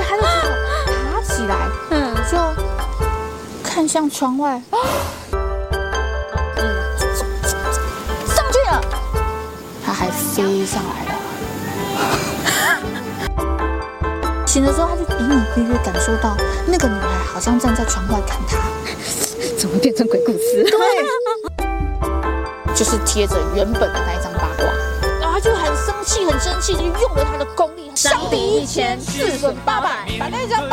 且他就只好爬起来，嗯，就看向窗外，嗯，上去了，他还飞上来了。醒的时候，他就隐隐约约感受到那个女孩好像站在窗外看他。怎么变成鬼故事？对，就是贴着原本的那一张八卦，然后他就很生气，很生气，就用了他的功第，一千，四损八百，把那张。